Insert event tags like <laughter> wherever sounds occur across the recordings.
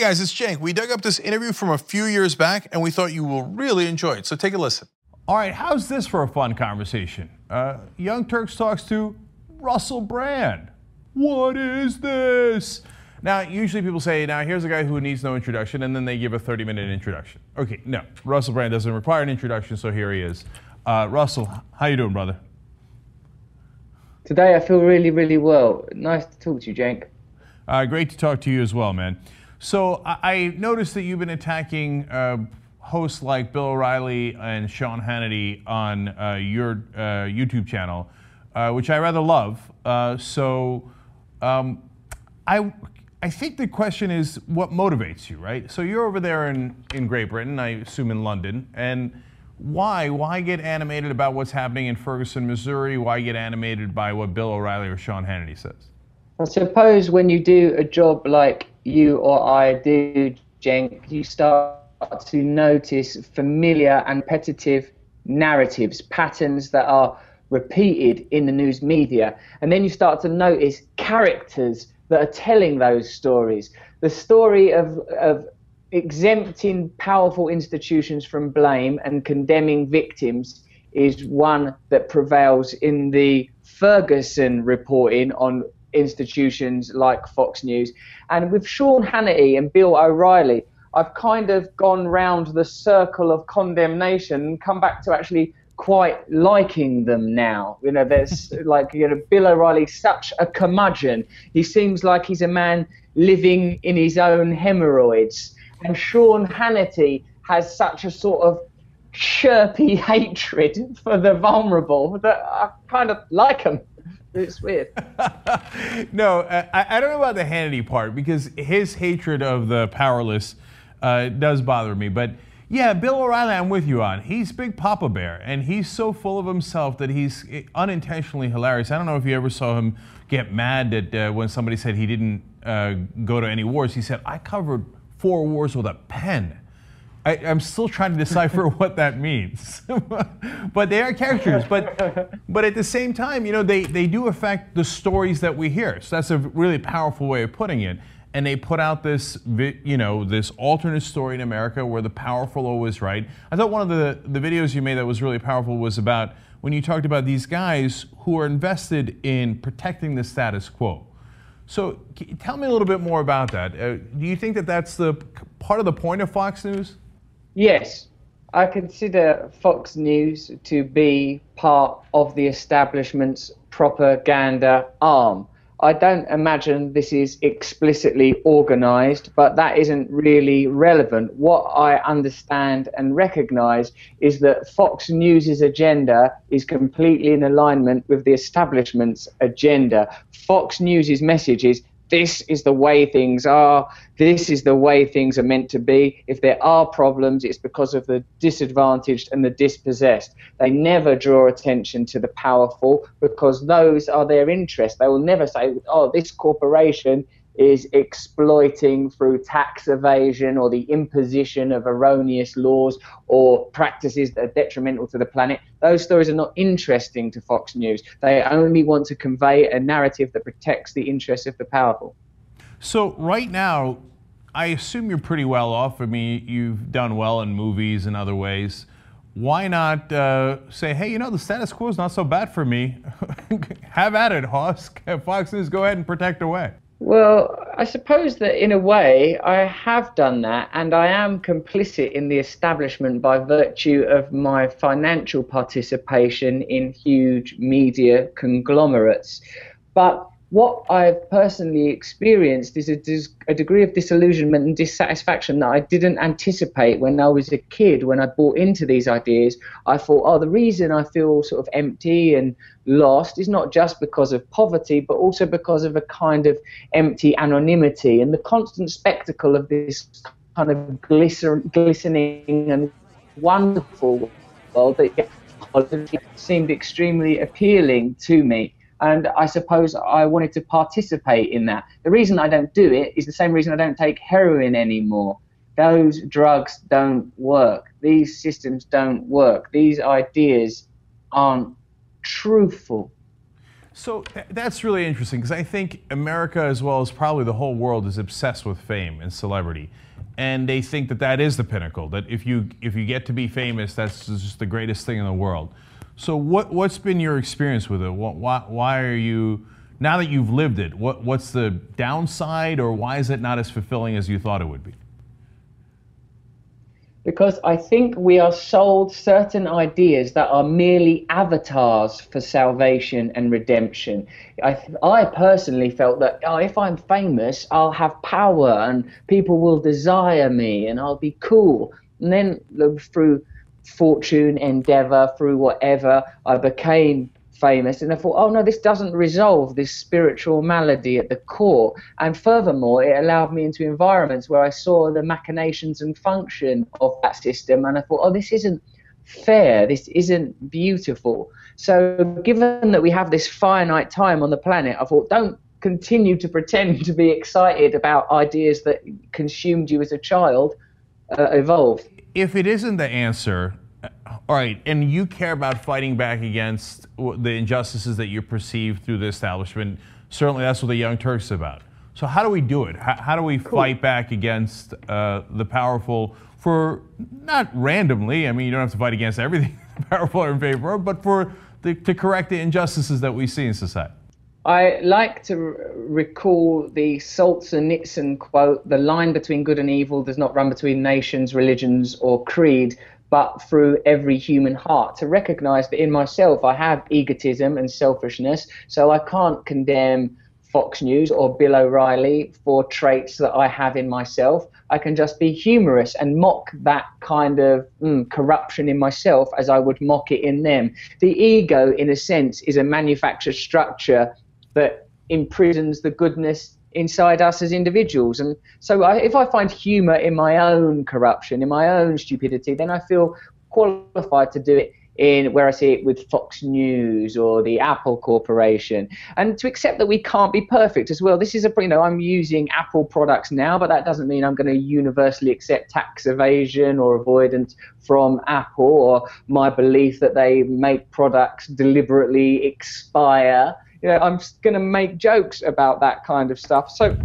guys, it's Cenk. We dug up this interview from a few years back and we thought you will really enjoy it. So take a listen. All right, how's this for a fun conversation? Uh, Young Turks talks to Russell Brand. What is this? Now, usually people say, now here's a guy who needs no introduction, and then they give a 30 minute introduction. Okay, no, Russell Brand doesn't require an introduction, so here he is. Uh, Russell, how you doing, brother? Today I feel really, really well. Nice to talk to you, Cenk. Uh, great to talk to you as well, man. So I, noticed that you've been attacking uh, hosts like Bill O'Reilly and Sean Hannity on uh, your uh, YouTube channel, uh, which I rather love. Uh, so um, I, I think the question is what motivates you, right? So you're over there in, in Great Britain, I assume in London, and why? Why get animated about what's happening in Ferguson, Missouri? Why get animated by what Bill O'Reilly or Sean Hannity says? I suppose when you do a job like you or I do, Cenk, you start to notice familiar and repetitive narratives, patterns that are repeated in the news media. And then you start to notice characters that are telling those stories. The story of, of exempting powerful institutions from blame and condemning victims is one that prevails in the Ferguson reporting on institutions like Fox News. And with Sean Hannity and Bill O'Reilly, I've kind of gone round the circle of condemnation and come back to actually quite liking them now. You know, there's <laughs> like, you know, Bill O'Reilly's such a curmudgeon. He seems like he's a man living in his own hemorrhoids. And Sean Hannity has such a sort of chirpy <laughs> hatred for the vulnerable that I kind of like him. It's <laughs> weird. no, I, I, don't know about the Hannity part because his hatred of the powerless uh, does bother me. But yeah, Bill O'Reilly, I'm with you on. He's Big Papa Bear, and he's so full of himself that he's unintentionally hilarious. I don't know if you ever saw him get mad that uh, when somebody said he didn't uh, go to any wars. He said, "I covered four wars with a pen." I, am still trying to decipher <laughs> what that means. <laughs> but they are characters. But but at the same time, you know, they, they do affect the stories that we hear. So that's a really powerful way of putting it. And they put out this, you know, this alternate story in America where the powerful always right. I thought one of the, the videos you made that was really powerful was about when you talked about these guys who are invested in protecting the status quo. So tell me a little bit more about that. Uh, do you think that that's the part of the point of Fox News? Yes, I consider Fox News to be part of the establishment's propaganda arm. I don't imagine this is explicitly organized, but that isn't really relevant. What I understand and recognize is that Fox News's agenda is completely in alignment with the establishment's agenda. Fox News's message is this is the way things are. This is the way things are meant to be. If there are problems, it's because of the disadvantaged and the dispossessed. They never draw attention to the powerful because those are their interests. They will never say, oh, this corporation is exploiting through tax evasion or the imposition of erroneous laws or practices that are detrimental to the planet. Those stories are not interesting to Fox News. They only want to convey a narrative that protects the interests of the powerful. So, right now, I assume you're pretty well off. I mean, you've done well in movies and other ways. Why not uh, say, hey, you know, the status quo is not so bad for me? <laughs> Have at it, Hoss. <laughs> Fox News, go ahead and protect away. Well, I suppose that in a way I have done that, and I am complicit in the establishment by virtue of my financial participation in huge media conglomerates. But what I've personally experienced is a, dis- a, degree of disillusionment and dissatisfaction that I didn't anticipate when I was a kid. When I bought into these ideas, I thought, oh, the reason I feel sort of empty and lost is not just because of poverty, but also because of a kind of empty anonymity and the constant spectacle of this kind of glisten- glistening and wonderful world that seemed extremely appealing to me and I suppose I wanted to participate in that. The reason I don't do it is the same reason I don't take heroin anymore. Those drugs don't work. These systems don't work. These ideas aren't truthful. So that's really interesting because I think America, as well as probably the whole world, is obsessed with fame and celebrity, and they think that that is the pinnacle. That if you if you get to be famous, that's just the greatest thing in the world. So what what's been your experience with it? What, why why are you now that you've lived it? What what's the downside, or why is it not as fulfilling as you thought it would be? because I think we are sold certain ideas that are merely avatars for salvation and redemption. I, I personally felt that oh, if I'm famous, I'll have power and people will desire me and I'll be cool. And then through fortune, endeavor, through whatever, I became famous. And I thought, oh no, this doesn't resolve this spiritual malady at the core. And furthermore, it allowed me into environments where I saw the machinations and function of that system. And I thought, oh, this isn't fair. This isn't beautiful. So, given that we have this finite time on the planet, I thought, don't continue to pretend to be excited about ideas that consumed you as a child. Uh, evolve. If it isn't the answer, all right, and you care about fighting back against the injustices that you perceive through the establishment. Certainly, that's what the Young Turks is about. So, how do we do it? How, how do we cool. fight back against uh, the powerful for not randomly? I mean, you don't have to fight against everything <laughs> powerful are in favor of, but for the, to correct the injustices that we see in society. I like to recall the Solzhenitsyn quote the line between good and evil does not run between nations, religions, or creed, but through every human heart to recognize that in myself I have egotism and selfishness, so I can't condemn Fox News or Bill O'Reilly for traits that I have in myself. I can just be humorous and mock that kind of mm, corruption in myself as I would mock it in them. The ego, in a sense, is a manufactured structure that imprisons the goodness inside us as individuals. And so I, if I find humor in my own corruption, in my own stupidity, then I feel qualified to do it in where I see it with Fox News or the Apple Corporation, and to accept that we can't be perfect as well. This is a you know I'm using Apple products now, but that doesn't mean I'm going to universally accept tax evasion or avoidance from Apple or my belief that they make products deliberately expire you know, I'm going to make jokes about that kind of stuff. So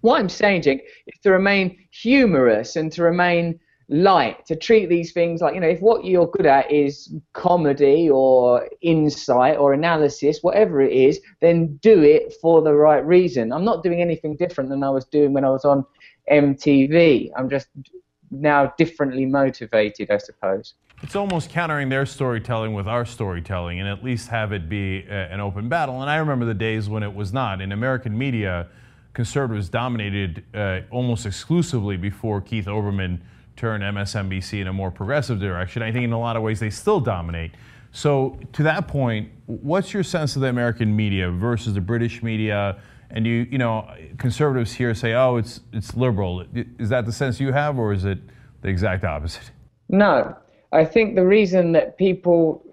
what I'm saying, Cenk, is to remain humorous and to remain light, to treat these things like, you know, if what you're good at is comedy or insight or analysis, whatever it is, then do it for the right reason. I'm not doing anything different than I was doing when I was on MTV. I'm just now differently motivated, I suppose. It's almost countering their storytelling with our storytelling and at least have it be a, an open battle. And I remember the days when it was not. In American media, conservatives dominated uh, almost exclusively before Keith Olbermann turned MSNBC in a more progressive direction. I think in a lot of ways they still dominate. So, to that point, what's your sense of the American media versus the British media? And you, you know, conservatives here say, "Oh, it's it's liberal." Is that the sense you have, or is it the exact opposite? No, I think the reason that people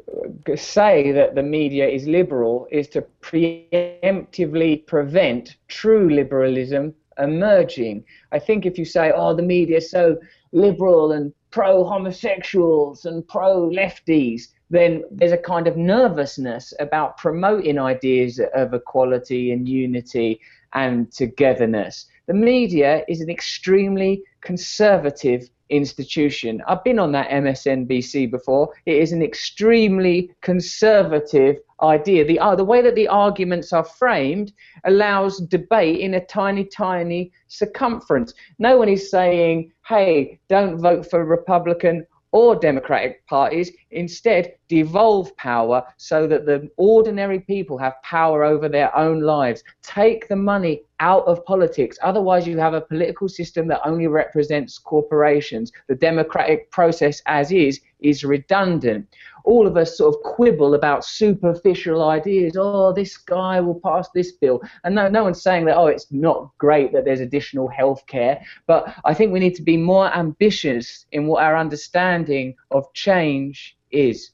uh, say that the media is liberal is to preemptively prevent true liberalism emerging. I think if you say, oh, the media is so liberal and pro homosexuals and pro lefties, then there's a kind of nervousness about promoting ideas of equality and unity and togetherness. The media is an extremely conservative institution. I've been on that MSNBC before. It is an extremely conservative idea. The, uh, the way that the arguments are framed allows debate in a tiny, tiny circumference. No one is saying, hey, don't vote for Republican or Democratic parties instead devolve power so that the ordinary people have power over their own lives. Take the money out of politics. Otherwise, you have a political system that only represents corporations. The democratic process, as is, is redundant all of us sort of quibble about superficial ideas. Oh, this guy will pass this bill. And no, no one's saying that, oh, it's not great that there's additional health care. But I think we need to be more ambitious in what our understanding of change is.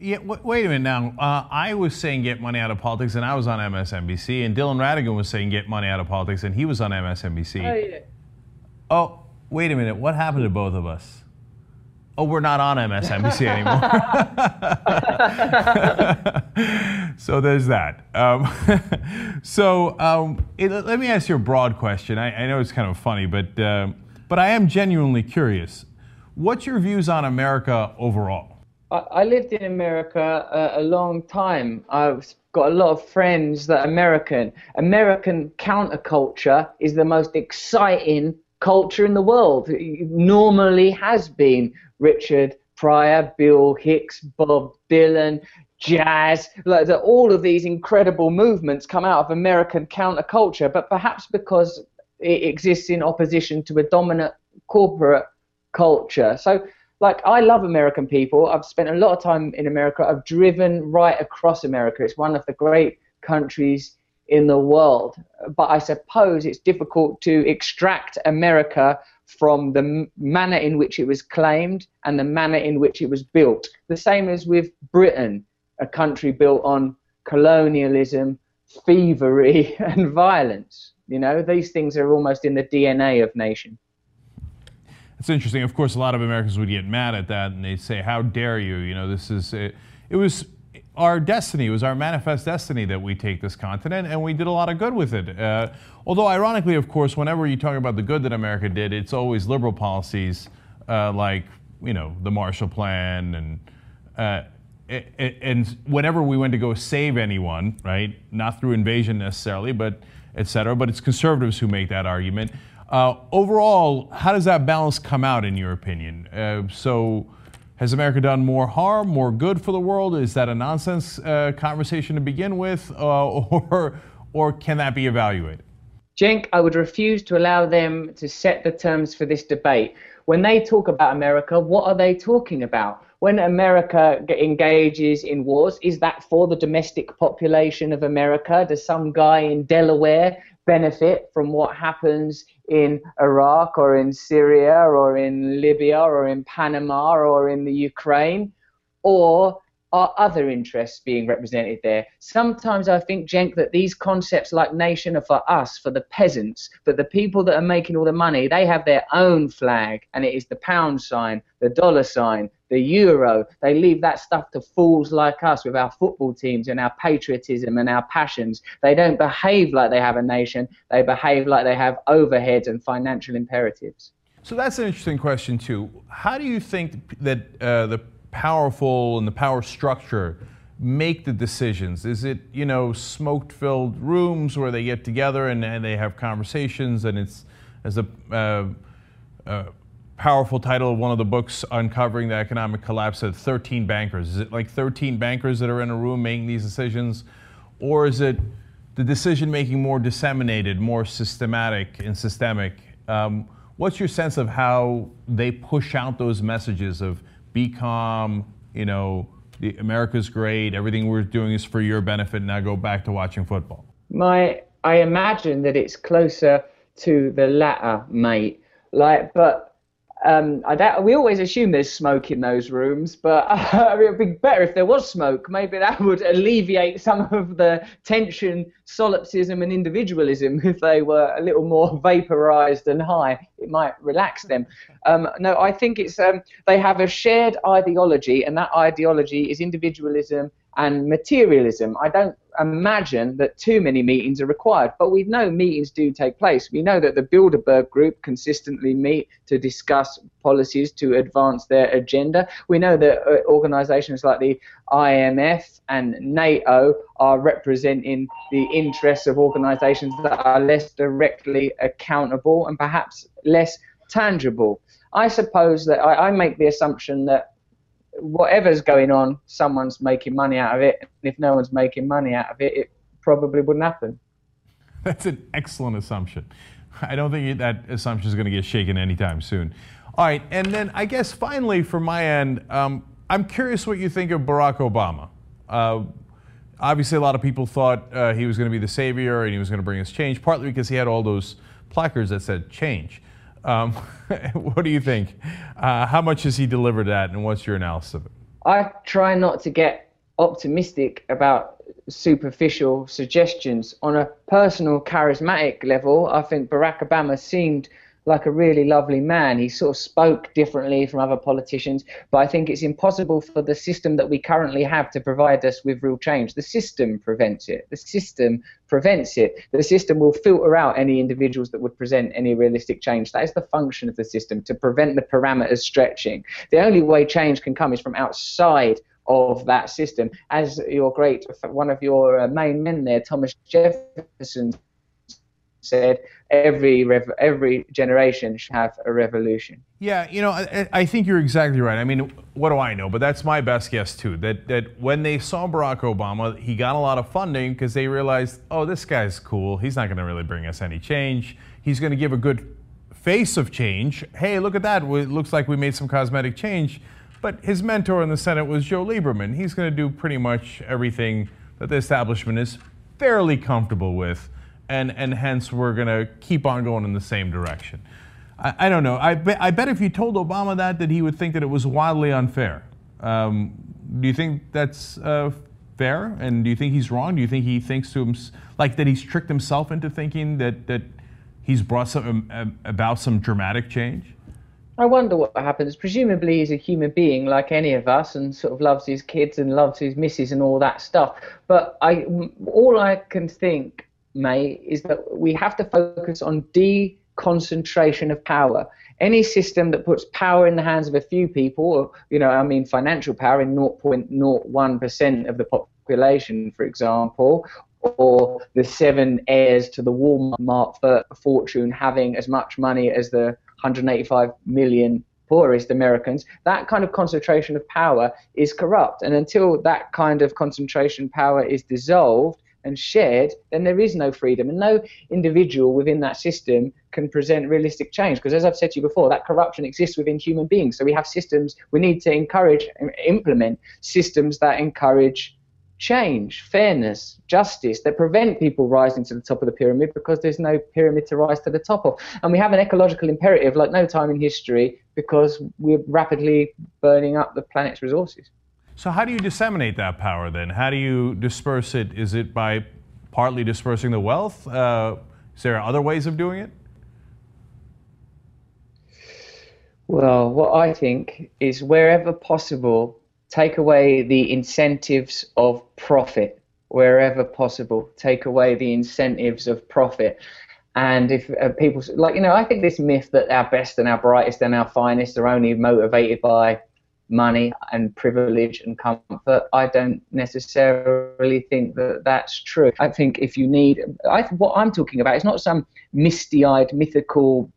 Yeah, wait a minute now. Uh, I was saying get money out of politics, and I was on MSNBC, and Dylan Ratigan was saying get money out of politics, and he was on MSNBC. Oh, yeah. Oh, wait a minute. What happened to both of us? Oh, we're not on MSNBC anymore. <laughs> so there's that. Um, <laughs> so um, it, let me ask you a broad question. I, I know it's kind of funny, but uh, but I am genuinely curious. What's your views on America overall? I, lived in America a, a long time. I've got a lot of friends that American. American counterculture is the most exciting culture in the world. It normally has been Richard Pryor, Bill Hicks, Bob Dylan, jazz, like all of these incredible movements come out of American counterculture, but perhaps because it exists in opposition to a dominant corporate culture. So, like, I love American people. I've spent a lot of time in America. I've driven right across America. It's one of the great countries in the world. But I suppose it's difficult to extract America from the manner in which it was claimed and the manner in which it was built. The same as with Britain, a country built on colonialism, thievery, <laughs> and violence. You know, these things are almost in the DNA of nation. It's interesting. Of course, a lot of Americans would get mad at that, and they'd say, "How dare you?" You know, this is it, it was our destiny. It was our manifest destiny that we take this continent, and we did a lot of good with it. Uh, although, ironically, of course, whenever you talk about the good that America did, it's always liberal policies uh, like you know the Marshall Plan and. Uh, and whenever we went to go save anyone, right, not through invasion necessarily, but et cetera, but it's conservatives who make that argument. Uh, overall, how does that balance come out in your opinion? Uh, so, has America done more harm, more good for the world? Is that a nonsense uh, conversation to begin with, <laughs> uh, or or can that be evaluated? Cenk, I would refuse to allow them to set the terms for this debate. When they talk about America, what are they talking about? When America engages in wars, is that for the domestic population of America? Does some guy in Delaware benefit from what happens in Iraq or in Syria or in Libya or in Panama or in the Ukraine? Or are other interests being represented there? Sometimes I think, Cenk, that these concepts like nation are for us, for the peasants, but the people that are making all the money, they have their own flag, and it is the pound sign, the dollar sign, the euro. They leave that stuff to fools like us with our football teams and our patriotism and our passions. They don't behave like they have a nation, they behave like they have overheads and financial imperatives. So that's an interesting question, too. How do you think that uh, the powerful and the power structure make the decisions? Is it, you know, smoke filled rooms where they get together and, and, they have conversations and it's as a uh, uh, powerful title of one of the books uncovering the economic collapse of 13 bankers? Is it like 13 bankers that are in a room making these decisions? Or is it the decision making more disseminated, more systematic and systemic? Um, what's your sense of how they push out those messages of be calm, you know, the, America's great, everything we're doing is for your benefit, now go back to watching football? My, I imagine that it's closer to the latter, mate. Like, but um, I we always assume there's smoke in those rooms, but uh, <laughs> I mean, it'd be better if there was smoke. Maybe that <laughs> would alleviate some of the tension, solipsism, and individualism <laughs> if they were a little more vaporized and high. It might relax them. Um, no, I think it's um, they have a shared ideology, and that ideology is individualism and materialism. I don't imagine that too many meetings are required, but we know meetings do take place. We know that the Bilderberg Group consistently meet to discuss policies to advance their agenda. We know that uh, organizations like the IMF and NATO are representing the interests of organizations that are less directly accountable and perhaps less tangible. I suppose that I, I make the assumption that whatever's going on, someone's making money out of it. And if no one's making money out of it, it probably wouldn't happen. <laughs> That's an excellent assumption. I don't think that assumption is going to get shaken anytime soon. All right, and then I guess finally, from my end, um, I'm curious what you think of Barack Obama. Uh, obviously, a lot of people thought uh, he was going to be the savior and he was going to bring us change, partly because he had all those placards that said change. Um, <laughs> what do you think? Uh, how much has he delivered that, and what's your analysis of it? I try not to get optimistic about superficial suggestions. On a personal, charismatic level, I think Barack Obama seemed like a really lovely man. He sort of spoke differently from other politicians, but I think it's impossible for the system that we currently have to provide us with real change. The system prevents it. The system prevents it. The system will filter out any individuals that would present any realistic change. That is the function of the system to prevent the parameters stretching. The only way change can come is from outside of that system. As your great, one of your uh, main men there, Thomas Jefferson, said every rev- every generation should have a revolution. Yeah, you know, I, I, think you're exactly right. I mean, what do I know? But that's my best guess too. That that when they saw Barack Obama, he got a lot of funding because they realized, oh, this guy's cool. He's not going to really bring us any change. He's going to give a good face of change. Hey, look at that. It looks like we made some cosmetic change. But his mentor in the Senate was Joe Lieberman. He's going to do pretty much everything that the establishment is fairly comfortable with and, and hence we're going to keep on going in the same direction. I, I don't know. I, be, I bet if you told Obama that, that he would think that it was wildly unfair. Um, do you think that's uh, fair? And do you think he's wrong? Do you think he thinks to him like that he's tricked himself into thinking that that he's brought some um, um, about some dramatic change? I wonder what happens. Presumably, he's a human being like any of us, and sort of loves his kids and loves his missus and all that stuff. But I, all I can think May, is that we have to focus on deconcentration of power. Any system that puts power in the hands of a few people, or, you know, I mean financial power in 0.01% of the population, for example, or the seven heirs to the Walmart fortune having as much money as the 185 million poorest Americans, that kind of concentration of power is corrupt. And until that kind of concentration power is dissolved, and shared, then there is no freedom. And no individual within that system can present realistic change. Because as I've said to you before, that corruption exists within human beings. So we have systems, we need to encourage, implement systems that encourage change, fairness, justice, that prevent people rising to the top of the pyramid because there's no pyramid to rise to the top of. And we have an ecological imperative like no time in history because we're rapidly burning up the planet's resources. So, how do you disseminate that power then? How do you disperse it? Is it by partly dispersing the wealth? Uh, is there other ways of doing it? Well, what I think is wherever possible, take away the incentives of profit. Wherever possible, take away the incentives of profit. And if uh, people, like, you know, I think this myth that our best and our brightest and our finest are only motivated by money and privilege and comfort. I don't necessarily think that that's true. I think if you need, I, what I'm talking about is not some misty-eyed, mythical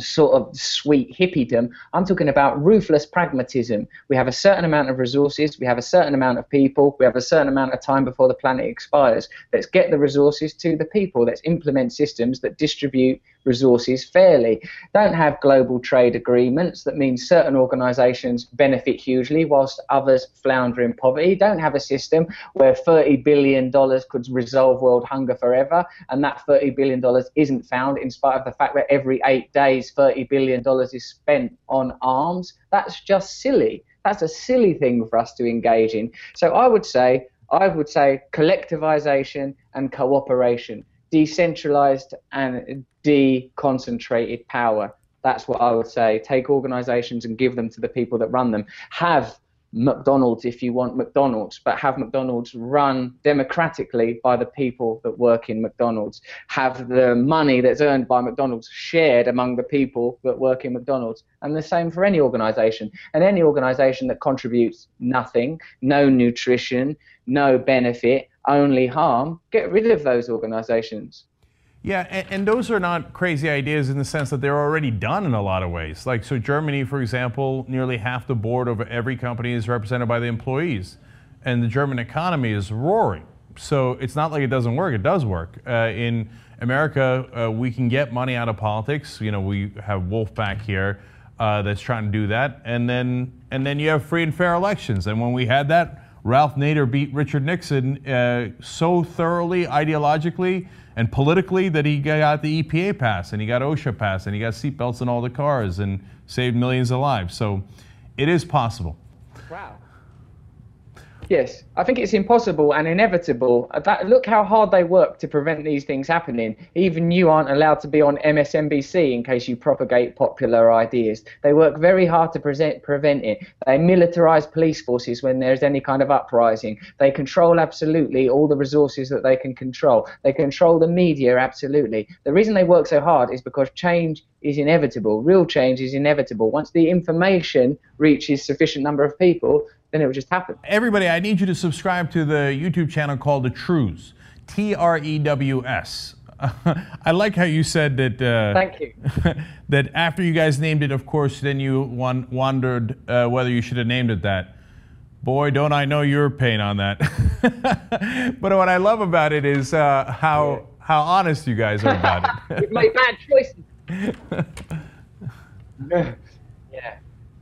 sort of sweet hippiedom. I'm talking about ruthless pragmatism. We have a certain amount of resources, we have a certain amount of people, we have a certain amount of time before the planet expires. Let's get the resources to the people. Let's implement systems that distribute resources fairly. Don't have global trade agreements that mean certain organizations benefit hugely whilst others flounder in poverty. Don't have a system where $30 billion could resolve world hunger forever and that $30 billion isn't found in spite of the fact that every eight days $30 billion is spent on arms. That's just silly. That's a silly thing for us to engage in. So I would say, I would say collectivization and cooperation, decentralized and deconcentrated power. That's what I would say. Take organizations and give them to the people that run them. Have McDonald's if you want McDonald's, but have McDonald's run democratically by the people that work in McDonald's. Have the money that's earned by McDonald's shared among the people that work in McDonald's. And the same for any organization. And any organization that contributes nothing, no nutrition, no benefit, only harm, get rid of those organizations. Yeah, and, and, those are not crazy ideas in the sense that they're already done in a lot of ways. Like, so Germany, for example, nearly half the board of every company is represented by the employees, and the German economy is roaring. So it's not like it doesn't work, it does work. Uh, in America, uh, we can get money out of politics. You know, we have Wolf PAC here uh, that's trying to do that. And then, and then you have free and fair elections. And when we had that, Ralph Nader beat Richard Nixon uh, so thoroughly, ideologically, and politically that he got the EPA pass and he got OSHA pass and he got seatbelts in all the cars and saved millions of lives. So it is possible. Wow. Yes, I think it's impossible and inevitable. Uh, That, look how hard they work to prevent these things happening. Even you aren't allowed to be on MSNBC in case you propagate popular ideas. They work very hard to present, prevent it. They militarize police forces when there's any kind of uprising. They control absolutely all the resources that they can control. They control the media absolutely. The reason they work so hard is because change is inevitable. Real change is inevitable. Once the information reaches sufficient number of people, then it will just happen. Everybody, I need you to subscribe to the YouTube channel called The Trews. T R E W S. <laughs> I like how you said that. Uh, Thank you. <laughs> that after you guys named it, of course, then you wan- wondered uh, whether you should have named it that. Boy, don't I know your pain on that. <laughs> but what I love about it is uh, how how honest you guys are about it. We've made bad choices.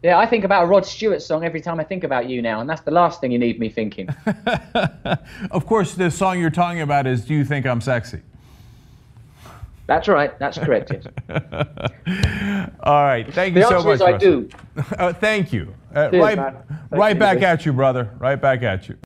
Yeah. I think about a Rod Stewart song every time I think about you now, and that's the last thing you need me thinking. <laughs> of course, the song you're talking about is "Do You Think I'm Sexy." That's right. That's correct. Yes. <laughs> All right, thank The you so answer is I Russell. do. Uh, thank you. Uh, Cheers, right, man. Right back at you, brother. Right back at you.